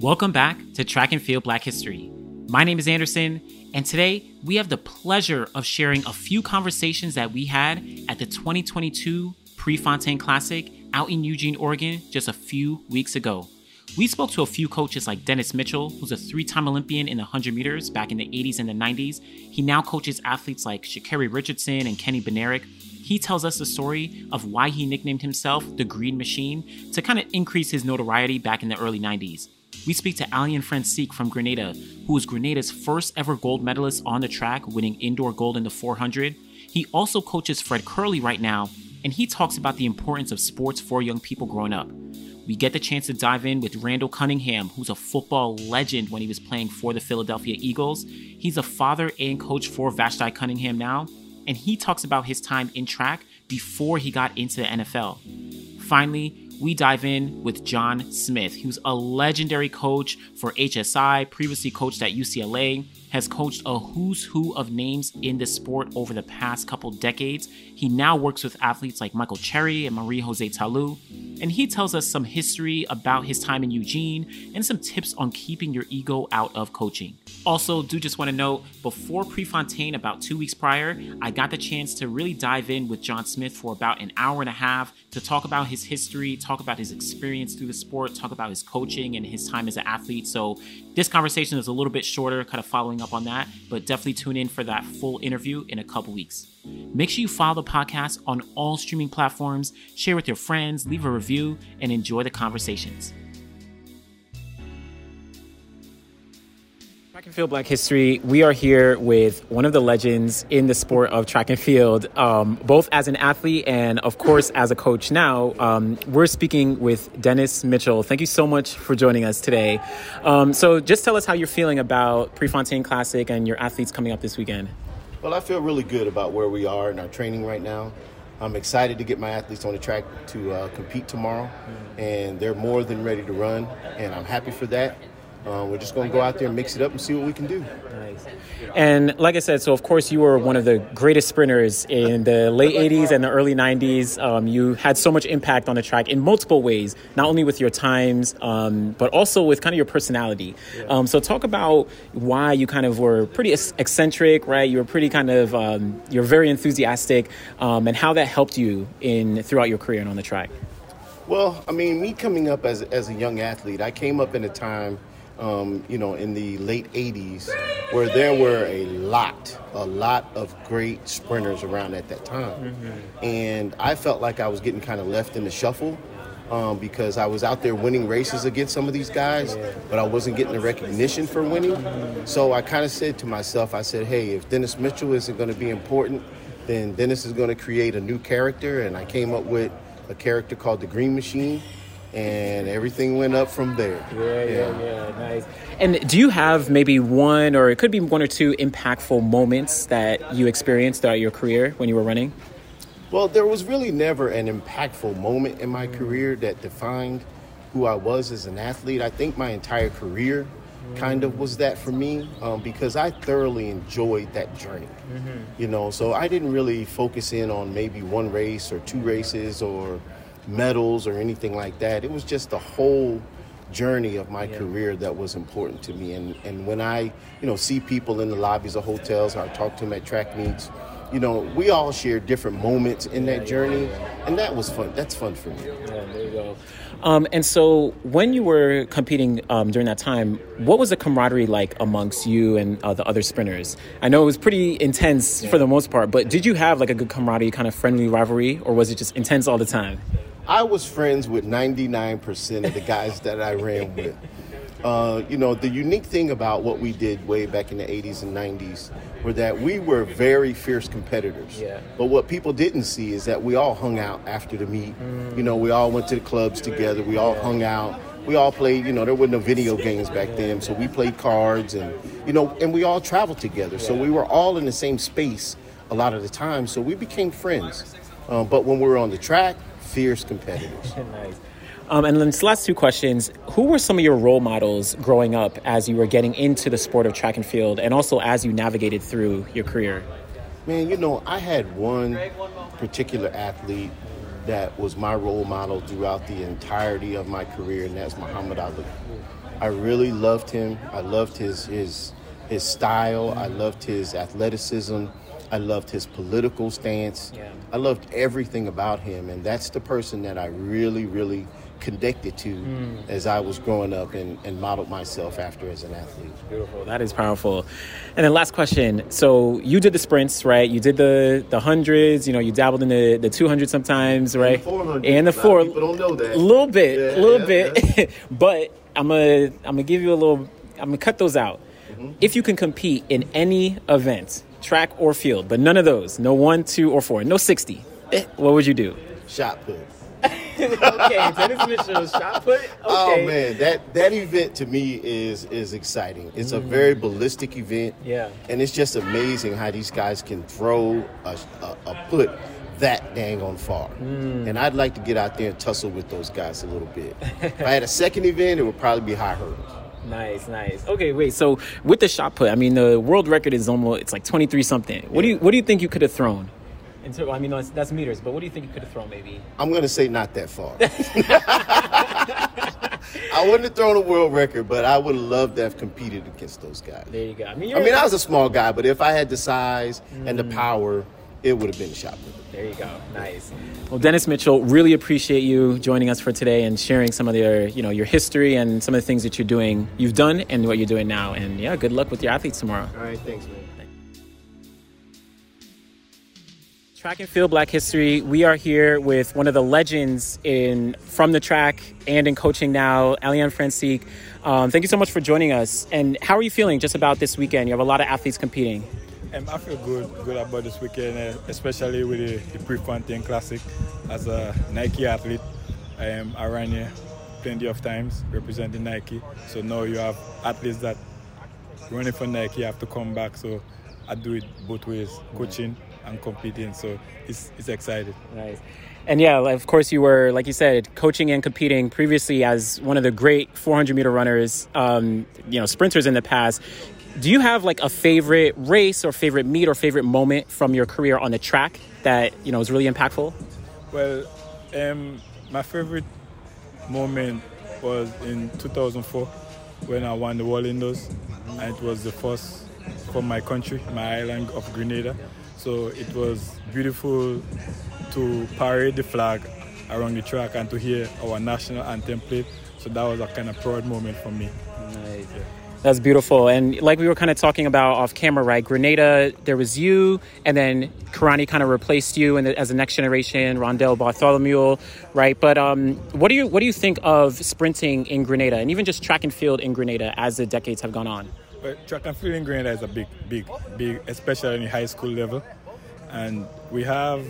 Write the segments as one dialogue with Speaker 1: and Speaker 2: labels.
Speaker 1: Welcome back to Track and Field Black History. My name is Anderson, and today we have the pleasure of sharing a few conversations that we had at the 2022 Prefontaine Classic out in Eugene, Oregon, just a few weeks ago. We spoke to a few coaches like Dennis Mitchell, who's a three time Olympian in the 100 meters back in the 80s and the 90s. He now coaches athletes like Sha'Carri Richardson and Kenny Bednarek. He tells us the story of why he nicknamed himself the Green Machine to kind of increase his notoriety back in the early 90s. We speak to Alleyne Francique from Grenada, who was Grenada's first ever gold medalist on the track, winning indoor gold in the 400. He also coaches Fred Kerley right now, and he talks about the importance of sports for young people growing up. We get the chance to dive in with Randall Cunningham, who's a football legend when he was playing for the Philadelphia Eagles. He's a father and coach for Vashti Cunningham now, and he talks about his time in track before he got into the NFL. Finally, we dive in with John Smith. Was a legendary coach for HSI, previously coached at UCLA, has coached a who's who of names in the sport over the past couple decades. He now works with athletes like Michael Cherry and Marie-Josée Ta Lou, and he tells us some history about his time in Eugene and some tips on keeping your ego out of coaching. Also, do just want to note before Prefontaine, about two weeks prior, I got the chance to really dive in with John Smith for about an hour and a half to talk about his history, talk about his experience through the sport, talk about his coaching and his time as an athlete. So, this conversation is a little bit shorter, kind of following up on that, but definitely tune in for that full interview in a couple weeks. Make sure you follow the podcast on all streaming platforms, share with your friends, leave a review, and enjoy the conversations. And Field Black History, we are here with one of the legends in the sport of track and field, um, both as an athlete and, of course, as a coach now. Um, we're speaking with Dennis Mitchell. Thank you so much for joining us today. Um, so, just tell us how you're feeling about Prefontaine Classic and your athletes coming up this weekend.
Speaker 2: Well, I feel really good about where we are in our training right now. I'm excited to get my athletes on the track to uh, compete tomorrow, and they're more than ready to run, and I'm happy for that. Uh, we're just going to go out there and mix it up and see what we can do.
Speaker 1: Nice. And like I said, so of course you were one of the greatest sprinters in the late 80s and the early 90s. Um, you had so much impact on the track in multiple ways, not only with your times, um, but also with kind of your personality. Um, so talk about why you kind of were pretty eccentric, right? You were pretty kind of, um, you're very enthusiastic, um, and how that helped you in throughout your career and on the track.
Speaker 2: Well, I mean, me coming up as, as a young athlete, I came up in a time – um, you know, in the late 80s, where there were a lot, a lot of great sprinters around at that time. Mm-hmm. And I felt like I was getting kind of left in the shuffle. Um, because I was out there winning races against some of these guys, but I wasn't getting the recognition for winning. Mm-hmm. So I kind of said to myself, I said, hey, if Dennis Mitchell isn't going to be important, then Dennis is going to create a new character. And I came up with a character called the Green Machine and everything went up from there.
Speaker 1: Yeah, yeah, yeah, nice. And do you have maybe one, or it could be one or two impactful moments that you experienced throughout your career when you were running?
Speaker 2: Well, there was really never an impactful moment in my career that defined who I was as an athlete. I think my entire career kind of was that for me um, because I thoroughly enjoyed that journey. Mm-hmm. You know, so I didn't really focus in on maybe one race or two races or medals or anything like that. It was just the whole journey of my yeah. career that was important to me. And and when I, you know, see people in the lobbies of hotels or I talk to them at track meets, you know, we all share different moments in that journey, and that was fun. That's fun for me.
Speaker 1: Yeah, there you go. Um, and so, when you were competing um, during that time, what was the camaraderie like amongst you and uh, the other sprinters? I know it was pretty intense for the most part, but did you have like a good camaraderie, kind of friendly rivalry, or was it just intense all the time?
Speaker 2: I was friends with 99% of the guys that I ran with. Uh, you know, the unique thing about what we did way back in the 80s and 90s were that we were very fierce competitors. Yeah. But what people didn't see is that we all hung out after the meet. Mm. You know, we all went to the clubs together. We all hung out. We all played, you know, there were no video games back then, so we played cards and, you know, and we all traveled together. So we were all in the same space a lot of the time, so we became friends. Um, but when we were on the track, fierce competitors.
Speaker 1: nice. Um, and then, last two questions. Who were some of your role models growing up as you were getting into the sport of track and field, and also as you navigated through your career?
Speaker 2: Man, you know, I had one particular athlete that was my role model throughout the entirety of my career, and that's Muhammad Ali. I really loved him. I loved his his his style. I loved his athleticism. I loved his political stance.
Speaker 1: Yeah.
Speaker 2: I loved everything about him, and that's the person that I really, really connected to as I was growing up and, and modeled myself after as an athlete.
Speaker 1: Beautiful. That is powerful. And then last question. So you did the sprints, right? You did the the hundreds. You know, you dabbled in the the two hundred sometimes, right?
Speaker 2: 400.
Speaker 1: And the
Speaker 2: A lot of
Speaker 1: four.
Speaker 2: people don't know that.
Speaker 1: A little bit,
Speaker 2: Yeah,
Speaker 1: a little
Speaker 2: yeah,
Speaker 1: bit. but I'm gonna I'm gonna give you a little. I'm gonna cut those out.
Speaker 2: Mm-hmm.
Speaker 1: If you can compete in any event, track or field, but none of those, no one, two, or four, no sixty, eh, what would you do?
Speaker 2: Shot put.
Speaker 1: okay, Dennis Mitchell, shot put. Okay.
Speaker 2: Oh man, that that event to me is is exciting. It's a very ballistic event.
Speaker 1: Yeah.
Speaker 2: and it's just amazing how these guys can throw a, a, a put that dang on far. And I'd like to get out there and tussle with those guys a little bit. if I had a second event, it would probably be high hurdles.
Speaker 1: Nice, nice. Okay, wait. So with the shot put, I mean, the world record is almost it's like twenty three something. What do you what do you think you could have thrown? In ter- I mean, that's, that's meters, but what do you think you could have thrown? Maybe.
Speaker 2: I'm gonna say not that far. I wouldn't have thrown a world record, but I would have loved to have competed against those guys.
Speaker 1: There you go. I mean,
Speaker 2: I mean, I was a small guy, but if I had the size and the mm. power, it would have been shot put.
Speaker 1: There you go. Nice. Well, Dennis Mitchell, really appreciate you joining us for today and sharing some of your, you know, your history and some of the things that you're doing, you've done, and what you're doing now. And yeah, good luck with your athletes tomorrow.
Speaker 2: All right, thanks, man.
Speaker 1: Track and Field Black History. We are here with one of the legends in from the track and in coaching now, Alleyne Francique. Um, thank you so much for joining us. And how are you feeling just about this weekend? You have a lot of athletes competing.
Speaker 3: Um, I feel good, good about this weekend, uh, especially with the, the Prefontaine Classic. As a Nike athlete, um, I ran here plenty of times representing Nike. So now you have athletes that running for Nike have to come back. So I do it both ways, coaching and competing. So it's it's exciting.
Speaker 1: Nice. And yeah, of course, you were, like you said, coaching and competing previously as one of the great 400 meter runners, um, you know, sprinters in the past. Do you have like a favorite race or favorite meet or favorite moment from your career on the track that, you know, was really impactful?
Speaker 3: Well, um, my favorite moment was in 2004 when I won the World Indoors, and it was the first from my country, my island of Grenada. So it was beautiful to parade the flag around the track and to hear our national anthem played. So that was a kind of proud moment for me.
Speaker 1: Nice. That's beautiful. And like we were kind of talking about off camera, right? Grenada, there was you, and then Kirani kind of replaced you and as a next generation, Rondell Bartholomew, right? But um, what do you what do you think of sprinting in Grenada and even just track and field in Grenada as the decades have gone on?
Speaker 3: Track and field in Grenada is a big, big, big, especially in the high school level. And we have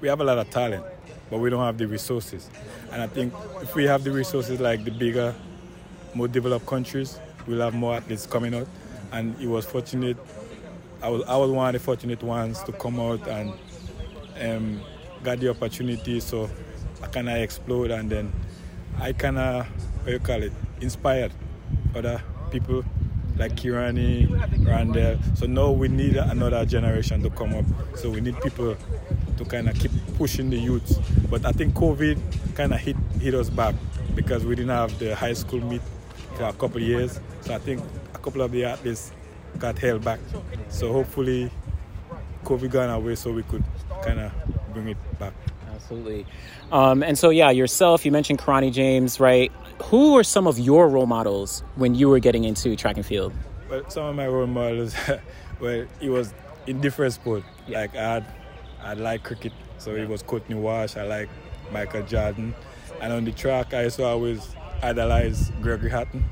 Speaker 3: we have a lot of talent, but we don't have the resources. And I think if we have the resources like the bigger, more developed countries, we'll have more athletes coming out. And it was fortunate. I was I was one of the fortunate ones to come out and um, got the opportunity. So I kind of explode, and then I kind of what you call it, inspired other people like Kirani, Randall. So now we need another generation to come up. So we need people to kind of keep pushing the youth. But I think COVID kind of hit hit us back because we didn't have the high school meet for a couple of years. So I think a couple of the athletes got held back. So hopefully COVID gone away so we could kind of bring it back.
Speaker 1: Absolutely. Um, and so, yeah, yourself, you mentioned Kirani James, right? Who are some of your role models when you were getting into track and field?
Speaker 3: Well, some of my role models, well, it was in different sport. Like I had, I like cricket, so it was Courtney Walsh. I like Michael Jordan, and on the track, I used to always idolize Gregory Haughton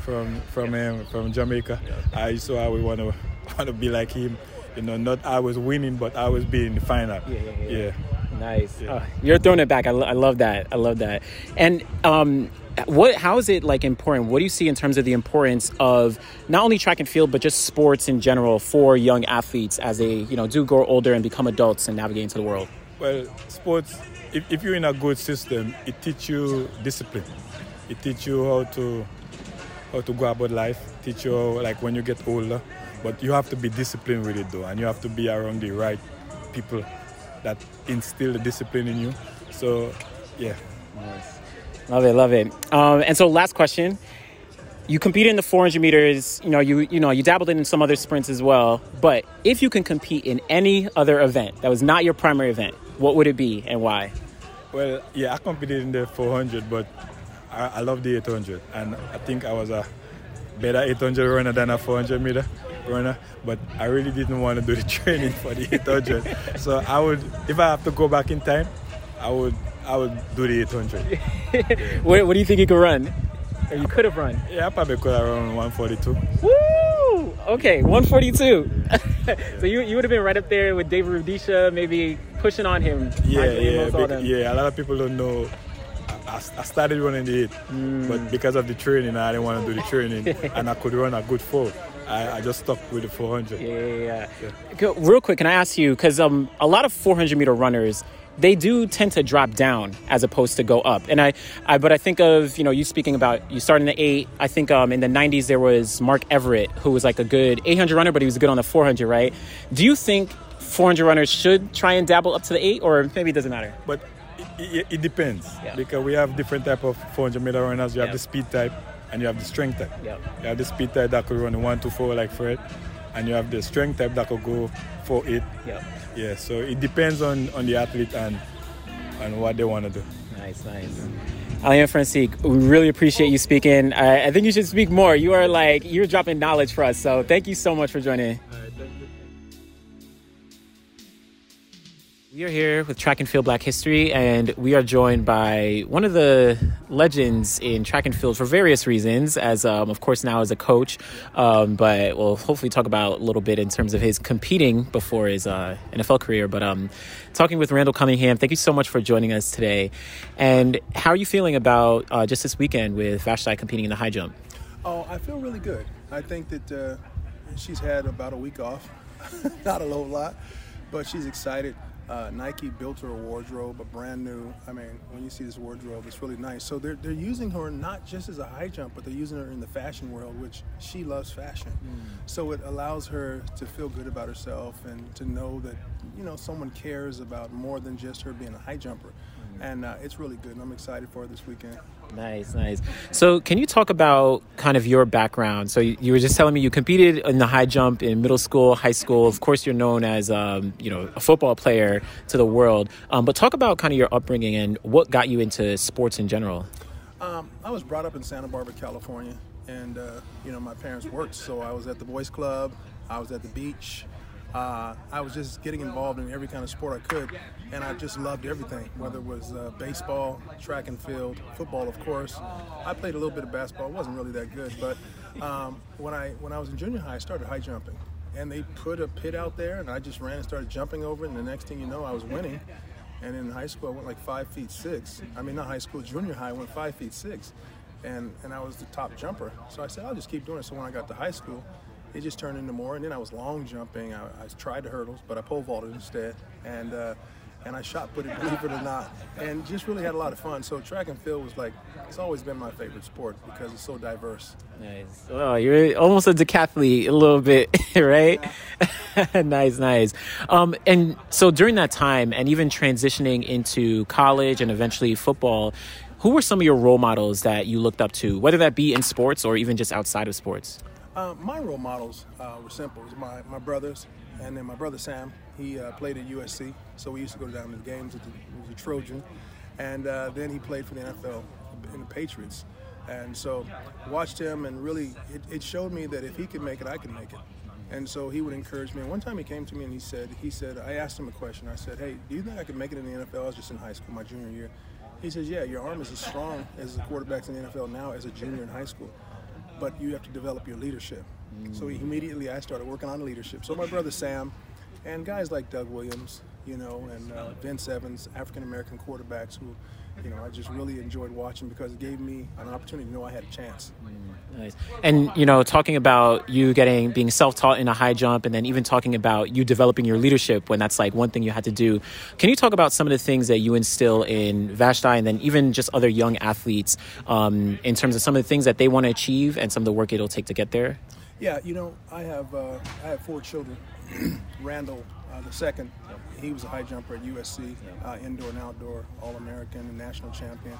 Speaker 3: from from um, from Jamaica. I used to always want to want to be like him. You know, not I was winning, but I was being in the final.
Speaker 1: Yeah, yeah, yeah.
Speaker 3: yeah.
Speaker 1: Nice.
Speaker 3: Yeah.
Speaker 1: Oh, you're throwing it back. I, lo- I love that. I love that. And um, what? How is it like important? What do you see in terms of the importance of not only track and field, but just sports in general for young athletes as they you know do grow older and become adults and navigate into the world?
Speaker 3: Well, sports, if, if you're in a good system, it teaches you discipline. It teach you how to how to go about life, teach you how, like when you get older. But you have to be disciplined with it though, and you have to be around the right people that instill the discipline in you. So, yeah.
Speaker 1: Nice. Love it, love it. Um, and so, last question. You competed in the 400 meters. You know, you you know, you dabbled in some other sprints as well. But if you can compete in any other event that was not your primary event, what would it be and why?
Speaker 3: Well, yeah, I competed in the 400, but I, I love the 800, and I think I was a better 800 runner than a 400 meter runner. But I really didn't want to do the training for the 800, so I would, if I have to go back in time, I would I would do the 800.
Speaker 1: what, what do you think you could run? Or you could have run?
Speaker 3: Yeah, I probably could have run 142.
Speaker 1: Woo! Okay, 142. so you, you would have been right up there with David Rudisha, maybe pushing on him.
Speaker 3: Yeah, yeah, big, yeah. A lot of people don't know. I, I started running the eight, mm. but because of the training, I didn't want to do the training, and I could run a good four. I, I, just stuck with the 400.
Speaker 1: Yeah, yeah, yeah. Real quick, can I ask you? Because um, a lot of 400 meter runners they do tend to drop down as opposed to go up. And I, I but I think of you know you speaking about you starting the eight. I think um, in the '90s there was Mark Everett who was like a good 800 runner, but he was good on the 400. Right? Do you think 400 runners should try and dabble up to the eight, or maybe it doesn't matter?
Speaker 3: But it, it depends yeah. because we have different type of 400 meter runners. You have the speed type and you have the strength type.
Speaker 1: Yeah.
Speaker 3: You have the speed type that could run one to four like Fred, and you have the strength type that could go four eight.
Speaker 1: Yeah.
Speaker 3: Yeah, so it depends on, on the athlete and and what they want to do.
Speaker 1: Nice, nice. Alleyne Francique, we really appreciate you speaking. I, I, think you should speak more. You are like you're dropping knowledge for us. So thank you so much for joining. We are here with Track and Field Black History, and we are joined by one of the legends in track and field for various reasons, as um, of course now as a coach, um, but we'll hopefully talk about a little bit in terms of his competing before his uh, NFL career. But um, talking with Randall Cunningham, thank you so much for joining us today. And how are you feeling about uh, just this weekend with Vashti competing in the high jump?
Speaker 4: Oh, I feel really good. I think that uh, she's had about a week off, not a whole lot, but she's excited. Uh, Nike built her a wardrobe, a brand new. I mean, when you see this wardrobe, it's really nice. So they're, they're using her not just as a high jump, but they're using her in the fashion world, which she loves fashion. Mm. So it allows her to feel good about herself and to know that, you know, someone cares about more than just her being a high jumper. And uh, it's really good, and I'm excited for this weekend.
Speaker 1: Nice, nice. So, can you talk about kind of your background? So, you, were just telling me you competed in the high jump in middle school, high school. Of course, you're known as um, you know a football player to the world. Um, but talk about kind of your upbringing and what got you into sports in general.
Speaker 4: Um, I was brought up in Santa Barbara, California, and uh, you know my parents worked, so I was at the boys' club, I was at the beach, uh, I was just getting involved in every kind of sport I could, and I just loved everything, whether it was uh, baseball, track and field, football, of course. I played a little bit of basketball. It wasn't really that good, but um, when I when I was in junior high, I started high jumping, and they put a pit out there, and I just ran and started jumping over it, and the next thing you know, I was winning. And in high school, I went like five feet six. I mean, not high school, junior high, I went five feet six, and and I was the top jumper. So I said, I'll just keep doing it. So when I got to high school, it just turned into more. And then I was long jumping. I, I tried the hurdles, but I pole vaulted instead. And uh, and I shot put it, believe it or not, and just really had a lot of fun. So track and field was like it's always been my favorite sport because it's so diverse.
Speaker 1: Nice. Oh, you're almost a decathlete a little bit, right? nice, nice. Um, and so during that time, and even transitioning into college and eventually football. Who were some of your role models that you looked up to, whether that be in sports or even just outside of sports?
Speaker 4: Uh, my role models uh, were simple. It was my, my brothers, and then my brother Sam. He uh, played at USC, so we used to go down to the games. He was a Trojan, and uh, then he played for the NFL in the Patriots. And so watched him, and really, it, it, showed me that if he could make it, I could make it. And so he would encourage me. And one time he came to me and he said, he said, I asked him a question. I said, Hey, do you think I could make it in the NFL? I was just in high school, my junior year. He says, Yeah, your arm is as strong as the quarterbacks in the NFL now as a junior in high school but you have to develop your leadership. Mm. So immediately I started working on leadership. So my brother Sam and guys like Doug Williams, you know, and uh, Vince Evans, African American quarterbacks who, you know, I just really enjoyed watching because it gave me an opportunity to know I had a chance.
Speaker 1: Nice. And you know, talking about you getting being self-taught in a high jump, and then even talking about you developing your leadership when that's like one thing you had to do. Can you talk about some of the things that you instill in Vashti, and then even just other young athletes um, in terms of some of the things that they want to achieve and some of the work it'll take to get there?
Speaker 4: Yeah, you know, I have uh, I have four children. Randall Uh, the second, he was a high jumper at USC, uh, indoor and outdoor, All American and national champion.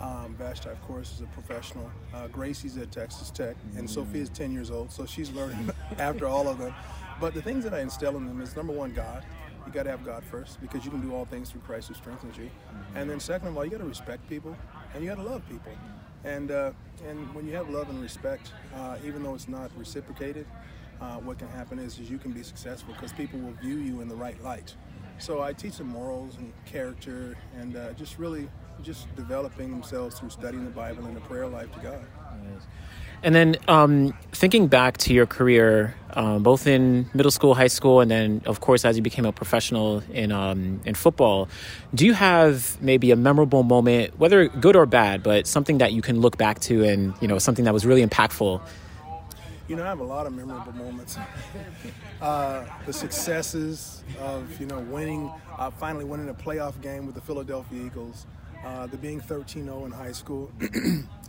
Speaker 4: Um, Vashti, of course, is a professional. Uh, Gracie's at Texas Tech, and Sophia's 10 years old, so she's learning after all of them. But the things that I instill in them is number one, God. You got to have God first because you can do all things through Christ who strengthens you. And then second of all, you got to respect people and you got to love people. And uh, and when you have love and respect, uh, even though it's not reciprocated, uh, what can happen is, is you can be successful because people will view you in the right light. So I teach them morals and character and uh, just really just developing themselves through studying the Bible and the prayer life to God.
Speaker 1: And then um, thinking back to your career, um, both in middle school, high school, and then of course as you became a professional in um, in football, do you have maybe a memorable moment, whether good or bad, but something that you can look back to and you know something that was really impactful?
Speaker 4: You know, I have a lot of memorable moments. uh, the successes of you know winning, uh, finally winning a playoff game with the Philadelphia Eagles, uh, the being 13-0 in high school.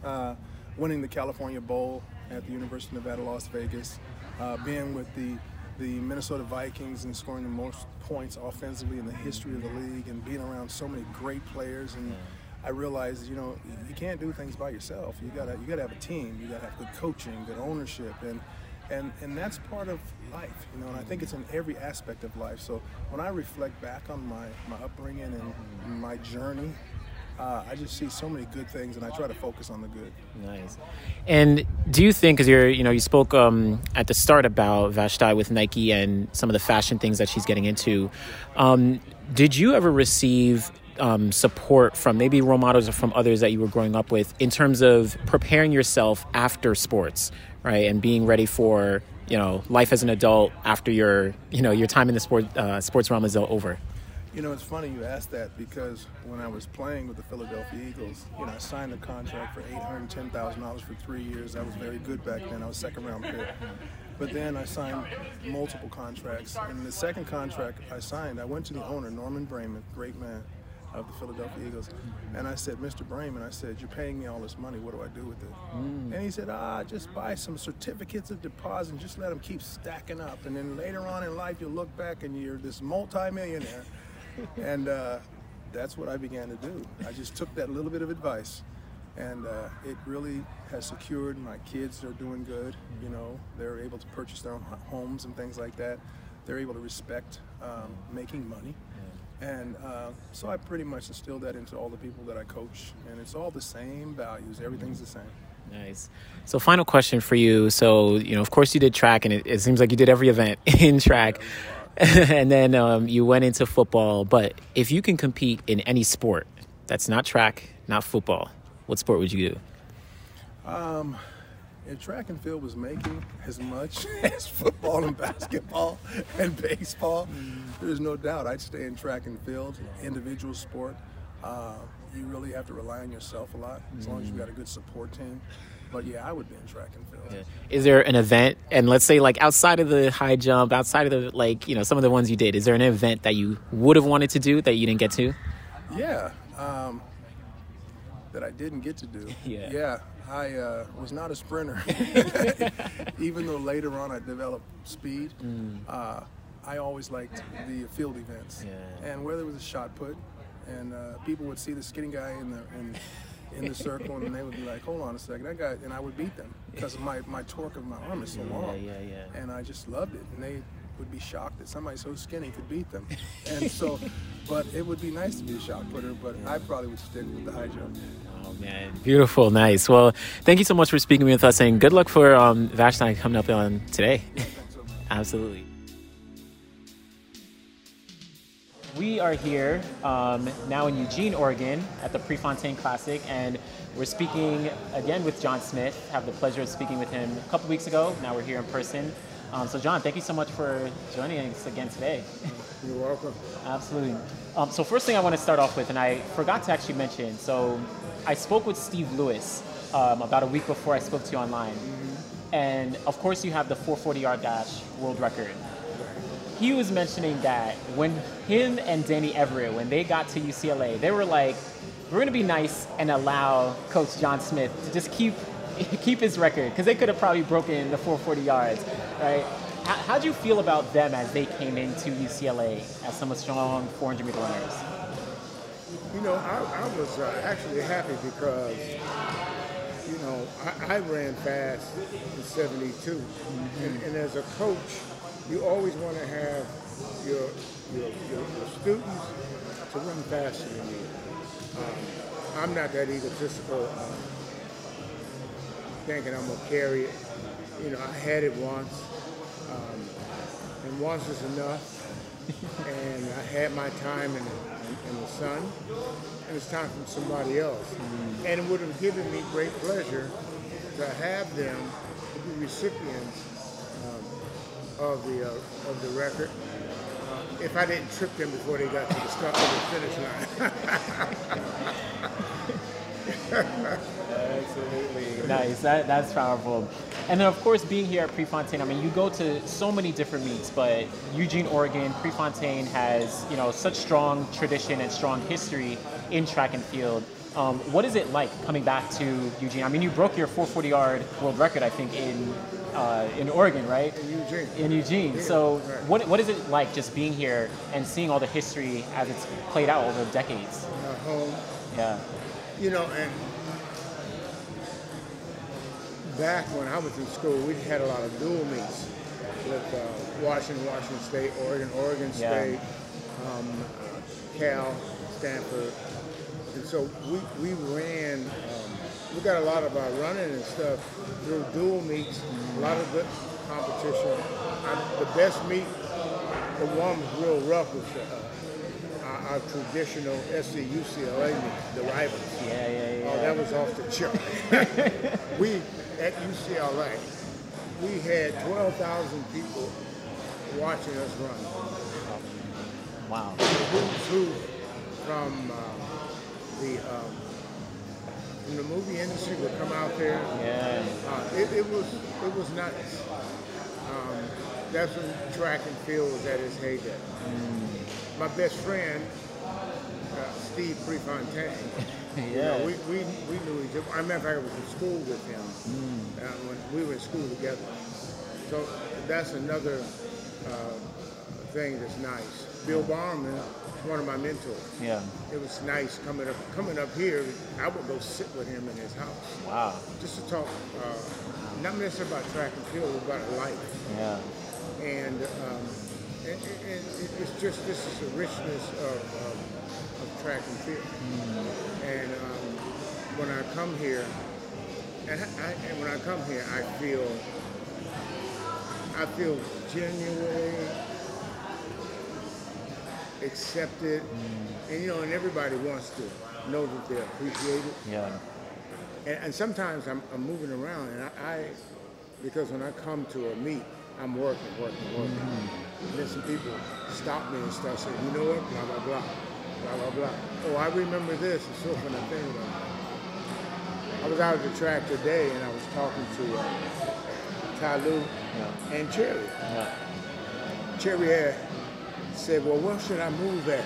Speaker 4: Uh, winning the California Bowl at the University of Nevada, Las Vegas, uh, being with the the Minnesota Vikings and scoring the most points offensively in the history of the league, and being around so many great players. And I realized, you know, you can't do things by yourself. You gotta you gotta have a team. You gotta have good coaching, good ownership, and and and that's part of life, you know. And I think it's in every aspect of life. So when I reflect back on my my upbringing and my journey uh, I just see so many good things, and I try to focus on the good.
Speaker 1: Nice. And do you think, because you're, you know, you spoke um, at the start about Vashti with Nike and some of the fashion things that she's getting into, um, did you ever receive um, support from maybe role models or from others that you were growing up with in terms of preparing yourself after sports, right, and being ready for you know life as an adult after your you know your time in the sport uh, sports realm is over?
Speaker 4: You know, it's funny you asked that because when I was playing with the Philadelphia Eagles, you know, I signed a contract for $810,000 for three years. I was very good back then. I was second round pick. But then I signed multiple contracts. And the second contract I signed, I went to the owner, Norman Braman, great man of the Philadelphia Eagles. And I said, Mr. Braman, I said, you're paying me all this money. What do I do with it? Mm. And he said, ah, just buy some certificates of deposit and just let them keep stacking up. And then later on in life, you'll look back and you're this multimillionaire and uh, that's what I began to do. I just took that little bit of advice, and uh, it really has secured my kids They're doing good. You know, they're able to purchase their own homes and things like that. They're able to respect um, making money. And uh, so I pretty much instilled that into all the people that I coach, and it's all the same values. Everything's the same.
Speaker 1: Nice. So, final question for you. So, you know, of course, you did track, and it, it seems like you did every event in track. And then um, you went into football. But if you can compete in any sport that's not track, not football, what sport would you do?
Speaker 4: Um, if track and field was making as much as football and basketball and baseball, mm. there's no doubt I'd stay in track and field, individual sport. Uh, you really have to rely on yourself a lot as long as you've got a good support team. But yeah, I would be in track and field. Yeah.
Speaker 1: Is there an event, and let's say like outside of the high jump, outside of the like you know some of the ones you did, is there an event that you would have wanted to do that you didn't get to?
Speaker 4: Yeah, um, that I didn't get to do.
Speaker 1: yeah,
Speaker 4: yeah. I uh, was not a sprinter, even though later on I developed speed. Mm. Uh, I always liked the field events, yeah. and whether it was a shot put, and uh, people would see the skinny guy in the in in the circle, and they would be like, "Hold on a second, that guy," and I would beat them because my my torque of my arm is so long.
Speaker 1: Yeah, yeah, yeah.
Speaker 4: And I just loved it, and they would be shocked that somebody so skinny could beat them. and so, but it would be nice to be a shot putter, but I probably would stick with the high jump.
Speaker 1: Oh man, beautiful, nice. Well, thank you so much for speaking with us, and good luck for um, Vashti coming up on today. Absolutely. we are here um, now in Eugene, Oregon at the Prefontaine Classic, and we're speaking again with John Smith. Have the pleasure of speaking with him a couple weeks ago. Now we're here in person. Um, so, John, thank you so much for joining us again today.
Speaker 5: You're welcome.
Speaker 1: Absolutely. Um, so, first thing I want to start off with, and I forgot to actually mention, so I spoke with Steve Lewis um, about a week before I spoke to you online. Mm-hmm. And of course, you have the 440 yard dash world record he was mentioning that when him and Danny Everett, when they got to UCLA, they were like, we're going to be nice and allow Coach John Smith to just keep keep his record because they could have probably broken the 440 yards, right? How, how'd you feel about them as they came into UCLA as some of the strong 400 meter runners?
Speaker 5: You know, I, I was uh, actually happy because, you know, I, I ran fast in 72. Mm-hmm. And, and, as a coach, you always want to have your, your, your, your, students to run faster than you. Um, I'm not that egotistical, um, thinking I'm going to carry it. You know, I had it once, um, and once is enough. and I had my time in in the sun, and it's time for somebody else. Mm. And it would have given me great pleasure to have them be recipients um, of the uh, of the record. Uh, if I didn't trip them before they got to the start of the finish line.
Speaker 1: Absolutely nice. That that's powerful. And then, of course, being here at Prefontaine, I mean, you go to so many different meets, but Eugene, Oregon, Prefontaine has, you know, such strong tradition and strong history in track and field. Um, what is it like coming back to Eugene? I mean, you broke your 440 yard world record, I think, in uh, in Oregon, right?
Speaker 5: In Eugene.
Speaker 1: In Eugene. Yeah, so, right. what what is it like just being here and seeing all the history as it's played out over decades?
Speaker 5: home.
Speaker 1: Yeah.
Speaker 5: You know, and back when I was in school, we had a lot of dual meets with uh, Washington, Washington State, Oregon, Oregon State, yeah. um, Cal, Stanford. And so we, we ran, um, we got a lot of our running and stuff through dual meets, mm-hmm. a lot of good competition. I, the best meet, the one was real rough, was uh, our, our, traditional SC UCLA meet, the rivals.
Speaker 1: Yeah, yeah, yeah.
Speaker 5: Oh, that was off the chart. we at UCLA, we had 12,000 people watching us run.
Speaker 1: Wow.
Speaker 5: Who's who from uh, the um, from the movie industry would come out there.
Speaker 1: Yeah.
Speaker 5: Uh, it, it, was it was nuts. Um, that's when track and field was at its heyday. Mm. My best friend, Steve Prefontaine.
Speaker 1: yeah.
Speaker 5: You know, we, we, we knew each other. I remember I was in school with him mm. uh, when we were in school together. So that's another uh, thing that's nice. Bill Bowerman is one of my mentors.
Speaker 1: Yeah.
Speaker 5: It was nice coming up coming up here. I would go sit with him in his house.
Speaker 1: Wow.
Speaker 5: Just to talk, uh, not necessarily about track and field, but about life.
Speaker 1: Yeah.
Speaker 5: And, um, and, and, it's just this is the richness of, of, of track and field. Mm. And um, when I come here, and, I, and when I come here, I feel, I feel genuinely accepted, mm. and you know, and everybody wants to know that they're appreciated.
Speaker 1: Yeah.
Speaker 5: And, and sometimes I'm, I'm, moving around, and I, I, because when I come to a meet, I'm working, working, working. Mm. And then some people stop me and start saying, you know what, blah blah blah blah, blah, blah. Oh, I remember this. It's so funny thing. I was out at the track today and I was talking to uh, Ta Lou yeah. and Cherry.
Speaker 1: Yeah.
Speaker 5: Cherry had said, well, where should I move at?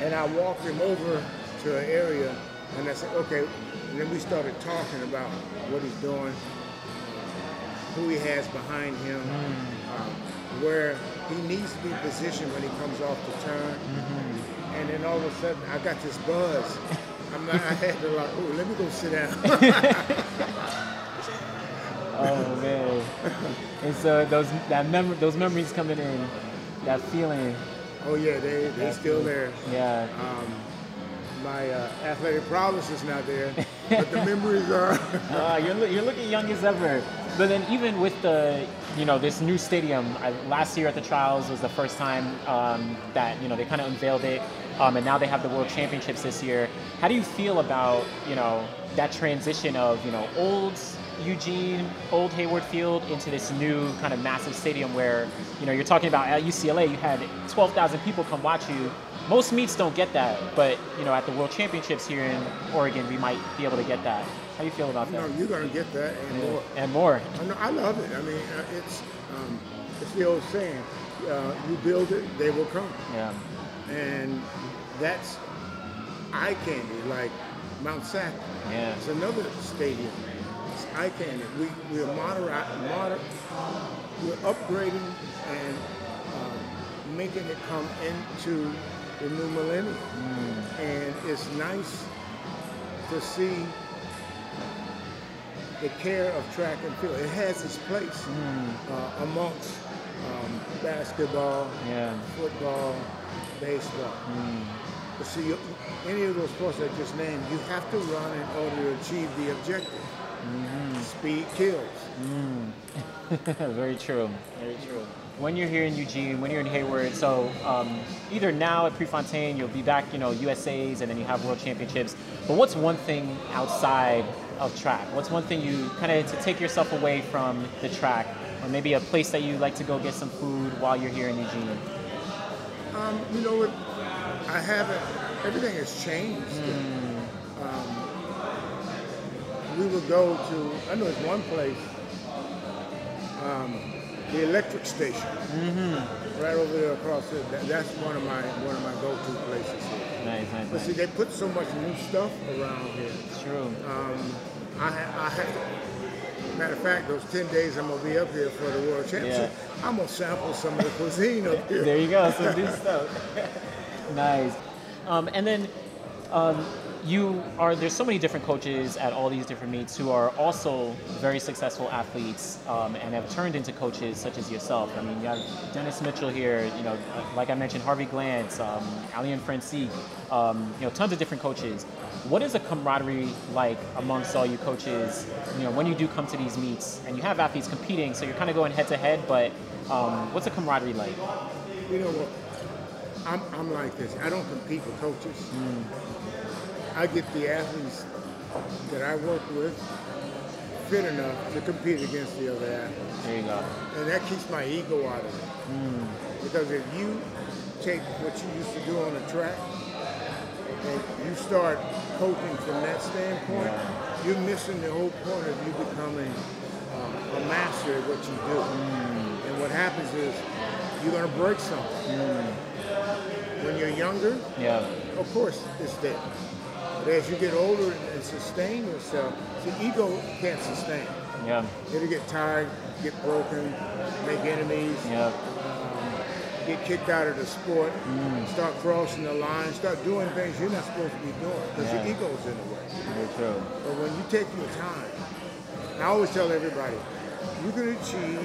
Speaker 5: And I walked him over to an area and I said, okay. And then we started talking about what he's doing, who he has behind him, mm. um, where he needs to be positioned when he comes off the turn. Mm-hmm. And then all of a sudden, I got this buzz. I'm not, I had to like, oh, let me go sit down.
Speaker 1: oh man! And so those that mem- those memories coming in, that feeling.
Speaker 5: Oh yeah, they they still there.
Speaker 1: Yeah.
Speaker 5: Um, my uh, athletic prowess is not there, but the memories are.
Speaker 1: uh, you're, you're looking young as ever. But then even with the, you know, this new stadium, I, last year at the trials was the first time um, that, you know, they kind of unveiled it. Um, and now they have the World Championships this year. How do you feel about, you know, that transition of, you know, old Eugene, old Hayward Field into this new kind of massive stadium where, you know, you're talking about at UCLA, you had 12,000 people come watch you. Most meets don't get that, but, you know, at the World Championships here in Oregon, we might be able to get that. How do you feel about
Speaker 5: that?
Speaker 1: No,
Speaker 5: you're going to get that and yeah. more.
Speaker 1: And more.
Speaker 5: I, know, I love it. I mean, uh, it's um, it's the old saying: uh, you build it, they will come.
Speaker 1: Yeah.
Speaker 5: And that's eye candy, like Mount Sac.
Speaker 1: Yeah.
Speaker 5: It's another stadium. it's eye candy. We we're moder, we're upgrading and um, making it come into the new millennium, and it's nice to see the care of track and field. It has its place uh, amongst um, basketball,
Speaker 1: Yeah.
Speaker 5: football, baseball. But see, you- any of those sports I just named, you have to run in order to achieve the objective. Speed kills.
Speaker 1: Very true. Very true. When you're here in Eugene, when you're in Hayward, so um, either now at Prefontaine, you'll be back, you know, USA's, and then you have World Championships. But what's one thing outside of track? What's one thing you kind of to take yourself away from the track, or maybe a place that you like to go get some food while you're here in Eugene?
Speaker 5: Um, you know what? I haven't. Everything has changed. Um, we would go to. I know there's one place. Um, the electric station. Right over there across there. That, that's one of my one of my go-to places here.
Speaker 1: Nice, nice,
Speaker 5: But see, they put so much new stuff around here.
Speaker 1: It's true.
Speaker 5: Um, I, I have, matter of fact, those 10 days I'm gonna be up here for the World Championship, I'm gonna sample some of the cuisine up here.
Speaker 1: There you go, some new stuff. Nice. Um, and then um, you are there's so many different coaches at all these different meets who are also very successful athletes um, and have turned into coaches such as yourself. I mean, you have Dennis Mitchell here. You know, like I mentioned, Harvey Glance, um, Francique. Um, you know, tons of different coaches. What is the camaraderie like amongst all you coaches? You know, when you do come to these meets and you have athletes competing, so you're kind of going head to head. But um, what's the camaraderie like?
Speaker 5: You know? I'm, I'm like this. I don't compete with coaches. Mm. I get the athletes that I work with fit enough to compete against the other athletes.
Speaker 1: There you go.
Speaker 5: And that keeps my ego out of it. Mm. Because if you take what you used to do on the track and you start coaching from that standpoint, you're missing the whole point of you becoming uh, a master at what you do. Mm. And what happens is you're going to break something. When you're younger,
Speaker 1: Yeah.
Speaker 5: of course, it's there. But as you get older and sustain yourself, the ego can't sustain.
Speaker 1: Yeah.
Speaker 5: It'll get tired, get broken, make enemies,
Speaker 1: Yeah.
Speaker 5: Um, get kicked out of the sport, mm. start crossing the line, start doing things you're not supposed to be doing because
Speaker 1: Yeah.
Speaker 5: your ego's in the way.
Speaker 1: Very true.
Speaker 5: But when you take your time, I always tell everybody, you can achieve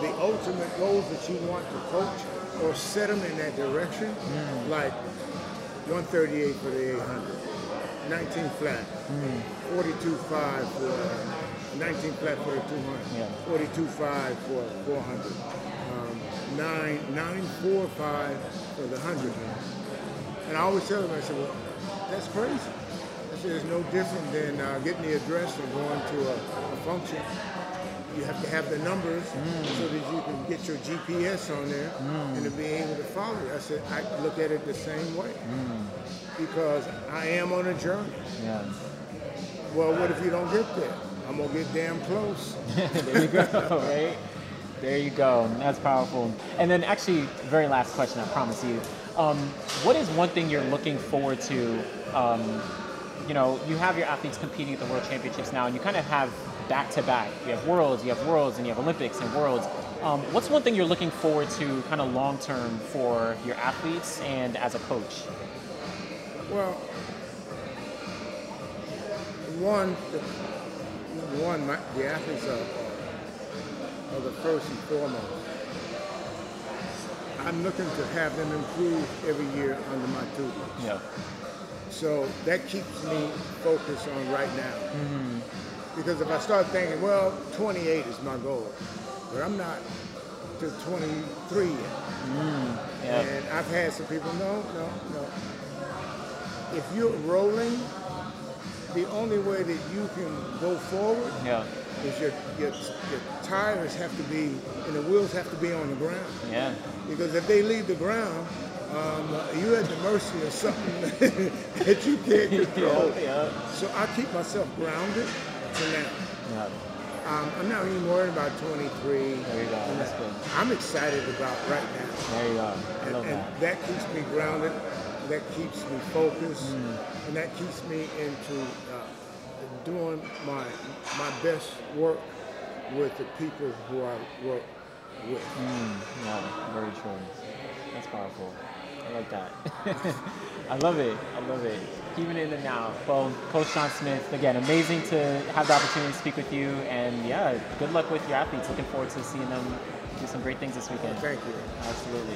Speaker 5: the ultimate goals that you want to coach or set them in that direction, like 138 for the 800, 19 flat, 42.5 for 19 flat for the 200,
Speaker 1: Yeah.
Speaker 5: 42.5 for 400, um, 9 945 for the 100. And I always tell them, I said, well, that's crazy. I said, it's no different than uh, getting the address and going to a, a function. You have to have the numbers so that you can get your GPS on there and to be able to follow it. I said, I look at it the same way because I am on a journey.
Speaker 1: Yeah.
Speaker 5: Well, what if you don't get there? I'm going to get damn close.
Speaker 1: there you go, right? There you go. That's powerful. And then, actually, very last question, I promise you. Um, what is one thing you're looking forward to? Um, you know, you have your athletes competing at the World Championships now, and you kind of have back to back. You have Worlds, you have Worlds, and you have Olympics and Worlds. Um, what's one thing you're looking forward to, kind of long term, for your athletes and as a coach?
Speaker 5: Well, one, the, one, my, the athletes are, are, the first and foremost. I'm looking to have them improve every year under my tutelage.
Speaker 1: Yeah.
Speaker 5: So that keeps me focused on right now. Because if I start thinking, well, 28 is my goal, but I'm not to 23 yet.
Speaker 1: Yeah.
Speaker 5: And I've had some people, no, no, no. If you're rolling, the only way that you can go forward
Speaker 1: Yeah.
Speaker 5: is your, your, your tires have to be, and the wheels have to be on the ground.
Speaker 1: Yeah.
Speaker 5: Because if they leave the ground, um, you're at the mercy of something that you can't control.
Speaker 1: Yeah. Yeah.
Speaker 5: So I keep myself grounded now. Um, I'm not even worried about 23.
Speaker 1: There you go. That's good.
Speaker 5: I'm excited about right now.
Speaker 1: There you go. I
Speaker 5: And,
Speaker 1: love
Speaker 5: and
Speaker 1: that.
Speaker 5: that keeps me grounded, that keeps me focused,
Speaker 1: Mm.
Speaker 5: and that keeps me into uh, doing my my best work with the people who I work with.
Speaker 1: Yeah, very true. That's powerful. I like that. I love it. I love it. Keeping it in the now. Well, Coach John Smith, again, amazing to have the opportunity to speak with you. And yeah, good luck with your athletes. Looking forward to seeing them do some great things this weekend.
Speaker 5: Thank you.
Speaker 1: Absolutely.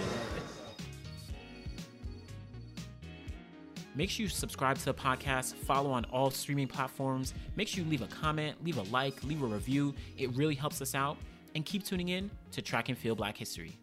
Speaker 1: Make sure you subscribe to the podcast, follow on all streaming platforms. Make sure you leave a comment, leave a like, leave a review. It really helps us out. And keep tuning in to Track and Field Black History.